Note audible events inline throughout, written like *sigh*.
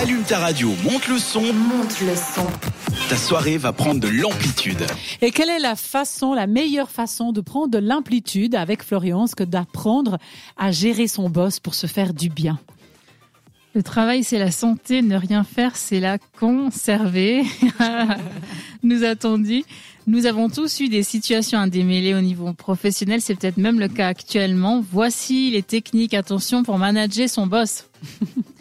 Allume ta radio, monte le son. Monte le son. Ta soirée va prendre de l'amplitude. Et quelle est la façon, la meilleure façon de prendre de l'amplitude avec Floriance que d'apprendre à gérer son boss pour se faire du bien? Le travail, c'est la santé. Ne rien faire, c'est la conserver. *laughs* Nous a-t-on dit. Nous avons tous eu des situations à démêler au niveau professionnel. C'est peut-être même le cas actuellement. Voici les techniques, attention, pour manager son boss. *laughs*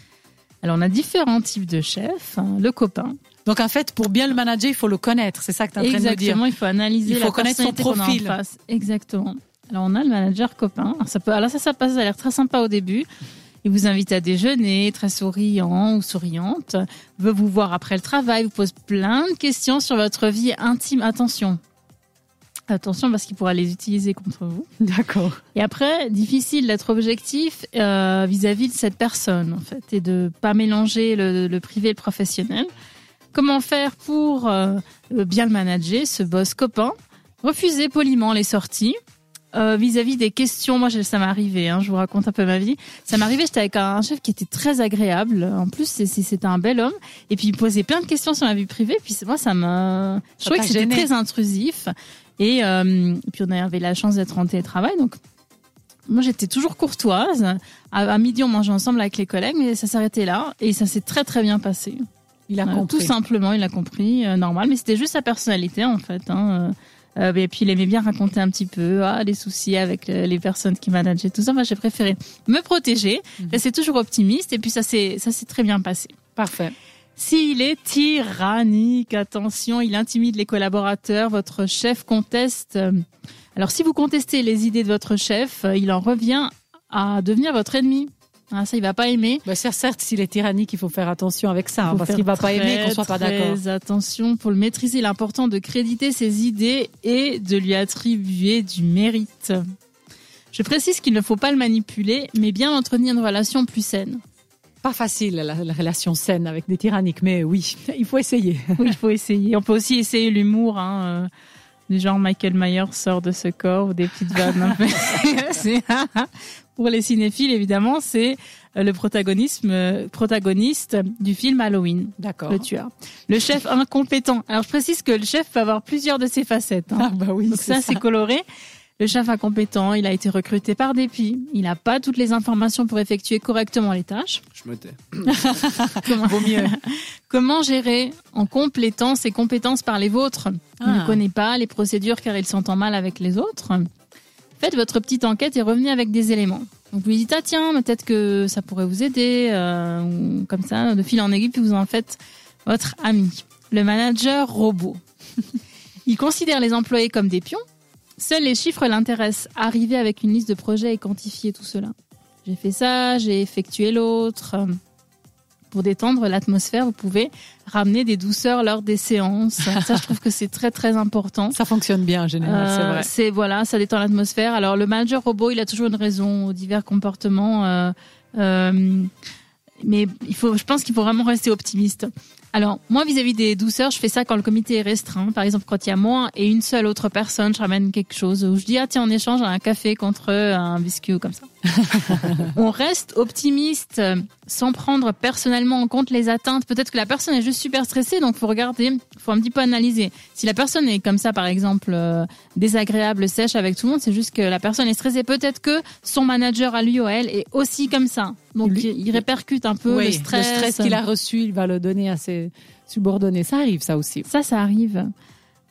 Alors, on a différents types de chefs. hein. Le copain. Donc en fait, pour bien le manager, il faut le connaître. C'est ça que tu es en train de dire. Exactement, il faut analyser Il faut la connaître son en profil. face. Exactement. Alors on a le manager copain. Alors, ça peut, alors ça, ça passe, ça a l'air très sympa au début. Il vous invite à déjeuner, très souriant ou souriante, veut vous voir après le travail, vous pose plein de questions sur votre vie intime. Attention. Attention parce qu'il pourra les utiliser contre vous. D'accord. Et après, difficile d'être objectif euh, vis-à-vis de cette personne, en fait, et de pas mélanger le, le privé et le professionnel. Comment faire pour euh, bien le manager, ce boss copain Refuser poliment les sorties. euh, Vis-à-vis des questions, moi ça m'est arrivé, hein, je vous raconte un peu ma vie. Ça m'est arrivé, j'étais avec un chef qui était très agréable. En plus, c'est- c'était un bel homme. Et puis il posait plein de questions sur ma vie privée. Puis moi, ça m'a. Je trouvais que c'était très intrusif. Et euh, puis on avait la chance d'être en télétravail, donc moi j'étais toujours courtoise. À, midi, on mangeait ensemble avec les collègues, mais ça s'arrêtait là et ça s'est très très bien passé. Il a Voilà, compris. Tout simplement, il a compris, euh, normal. Mais c'était juste sa personnalité en fait. Hein. Euh, et puis il aimait bien raconter un petit peu ah, les soucis avec euh, les personnes qui manageaient tout ça. Moi, j'ai préféré me protéger, Mhm. rester toujours optimiste. Et puis ça s'est ça s'est très bien passé. Parfait. S'il est tyrannique, attention, il intimide les collaborateurs, votre chef conteste. euh, Alors si vous contestez les idées de votre chef, euh, il en revient à devenir votre ennemi. Ah, ça, il va pas aimer. Bah, certes, s'il est tyrannique, il faut faire attention avec ça, hein, parce qu'il va pas aimer qu'on soit pas d'accord. Attention, pour le maîtriser, il est important de créditer ses idées et de lui attribuer du mérite. Je précise qu'il ne faut pas le manipuler, mais bien entretenir une relation plus saine. Pas facile la, la relation saine avec des tyranniques, mais oui, *laughs* il faut essayer. Oui, il faut essayer. On peut aussi essayer l'humour, hein, euh, du genre Michael Myers sort de ce corps ou des petites vannes. *laughs* Pour les cinéphiles, évidemment, c'est euh, le protagonisme, euh, protagoniste du film Halloween. D'accord. Le tueur. Le chef incompétent. Alors je précise que le chef peut avoir plusieurs de ses facettes. hein. Ah bah oui, Donc ça, c'est coloré. Le chef incompétent, il a été recruté par dépit. Il n'a pas toutes les informations pour effectuer correctement les tâches. Je me tais. *laughs* Comment, Vaut mieux. *laughs* comment gérer en complétant ses compétences par les vôtres? Il Ah. ne connaît pas les procédures car il s'entend mal avec les autres. Faites votre petite enquête et revenez avec des éléments. Donc vous lui dites ah tiens peut-être que ça pourrait vous aider euh, ou comme ça de fil en aiguille puis vous en faites votre ami. Le manager robot. *laughs* il considère les employés comme des pions. Seuls les chiffres l'intéressent. Arriver avec une liste de projets et quantifier tout cela. J'ai fait ça, j'ai effectué l'autre. Pour détendre l'atmosphère, vous pouvez ramener des douceurs lors des séances. *laughs* Ça, je trouve que c'est très très important. Ça fonctionne bien en général, c'est Euh, vrai. c'est voilà, ça détend l'atmosphère. Alors le manager robot, il a toujours une raison aux divers comportements, euh, euh, mais il faut, je pense qu'il faut vraiment rester optimiste. Alors moi vis-à-vis des douceurs, je fais ça quand le comité est restreint. Par exemple, quand il y a moi et une seule autre personne, je ramène quelque chose où je dis ah tiens on échange un café contre un biscuit ou comme ça. *laughs* on reste optimiste euh, sans prendre personnellement en compte les atteintes. Peut-être que la personne est juste super stressée, donc faut regarder, faut un petit peu analyser. Si la personne est comme ça, par exemple, euh, désagréable, sèche avec tout le monde, c'est juste que la personne est stressée. Peut-être que son manager à lui ou à elle est aussi comme ça. Donc Lui- il répercute un peu Oui, le stress. qu'il a reçu, il va le donner à ses subordonnés. Ça arrive, ça aussi. Ça, ça arrive.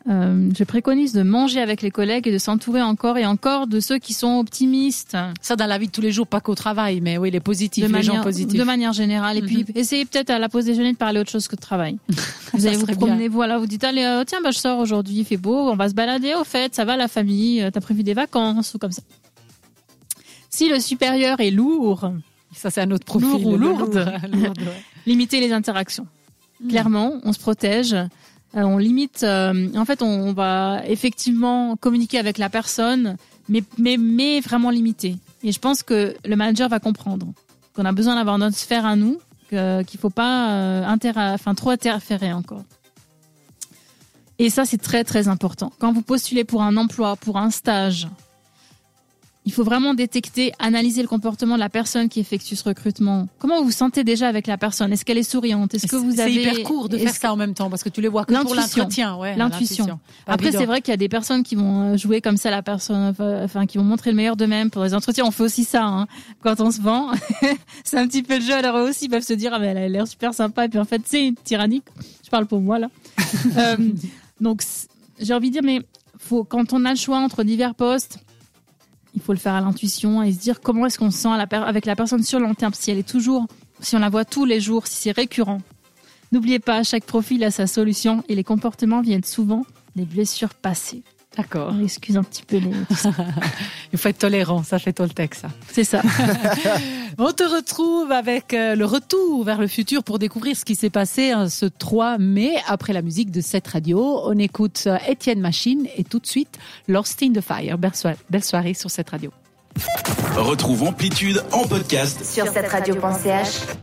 Euh, je préconise de manger avec les collègues et de s'entourer encore et encore de ceux qui sont optimistes. Ça dans la vie de tous les jours, pas qu'au travail, mais oui, les positifs, de les manière, gens positifs. de manière générale. Et puis, Mhm. essayez peut-être à la pause déjeuner de parler autre chose que de travail. *laughs* Vous allez vous promener, voilà, vous dites, allez, euh, tiens, bah, je sors aujourd'hui, il fait beau, on va se balader, au fait, ça va la famille, euh, t'as prévu des vacances ou comme ça. Si le supérieur est lourd, Ça, c'est un autre profil. Lourd ou lourde. lourd, *laughs* lourde, ouais. limitez les interactions. Clairement, on se protège. euh, on limite. euh, en fait, on, on va effectivement communiquer avec la personne, mais, mais, mais vraiment limité. Et je pense que le manager va comprendre qu'on a besoin d'avoir notre sphère à nous, qu'il faut pas euh, enfin, trop interférer encore. Et ça, c'est très très important. Quand vous postulez pour un emploi, pour un stage, il faut vraiment détecter, analyser le comportement de la personne qui effectue ce recrutement. Comment vous vous sentez déjà avec la personne? Est-ce qu'elle est souriante? Est-ce que vous avez C'est hyper court de faire ça en même temps parce que tu les vois que pour l'entretien. Ouais, l'intuition. Après, c'est vrai qu'il y a des personnes qui vont euh, jouer comme ça la personne, enfin, qui vont montrer le meilleur d'eux-mêmes pour les entretiens. On fait aussi ça hein, quand on se vend. *laughs* c'est un petit peu le jeu. Alors eux aussi, ils peuvent se dire, ah, mais elle a l'air super sympa. Et puis en fait, c'est tyrannique. Je parle pour moi là. *laughs* euh, donc, j'ai envie de dire, mais faut quand on a le choix entre divers postes il faut le faire à l'intuition et se dire comment est-ce qu'on se sent avec la personne sur le long terme, si elle est toujours, si on la voit tous les jours, si c'est récurrent. N'oubliez pas, chaque profil a sa solution et les comportements viennent souvent des blessures passées. D'accord. On excuse un petit peu les. *laughs* Il faut être tolérant, ça fait Toltec, ça. C'est ça. *laughs* On te retrouve avec euh, le retour vers le futur pour découvrir ce qui s'est passé hein, ce 3 mai après la musique de cette radio. On écoute euh, Étienne Machine et tout de suite Lost in the Fire. Belle soirée sur cette radio. Retrouve Amplitude en podcast sur cette radio.ch.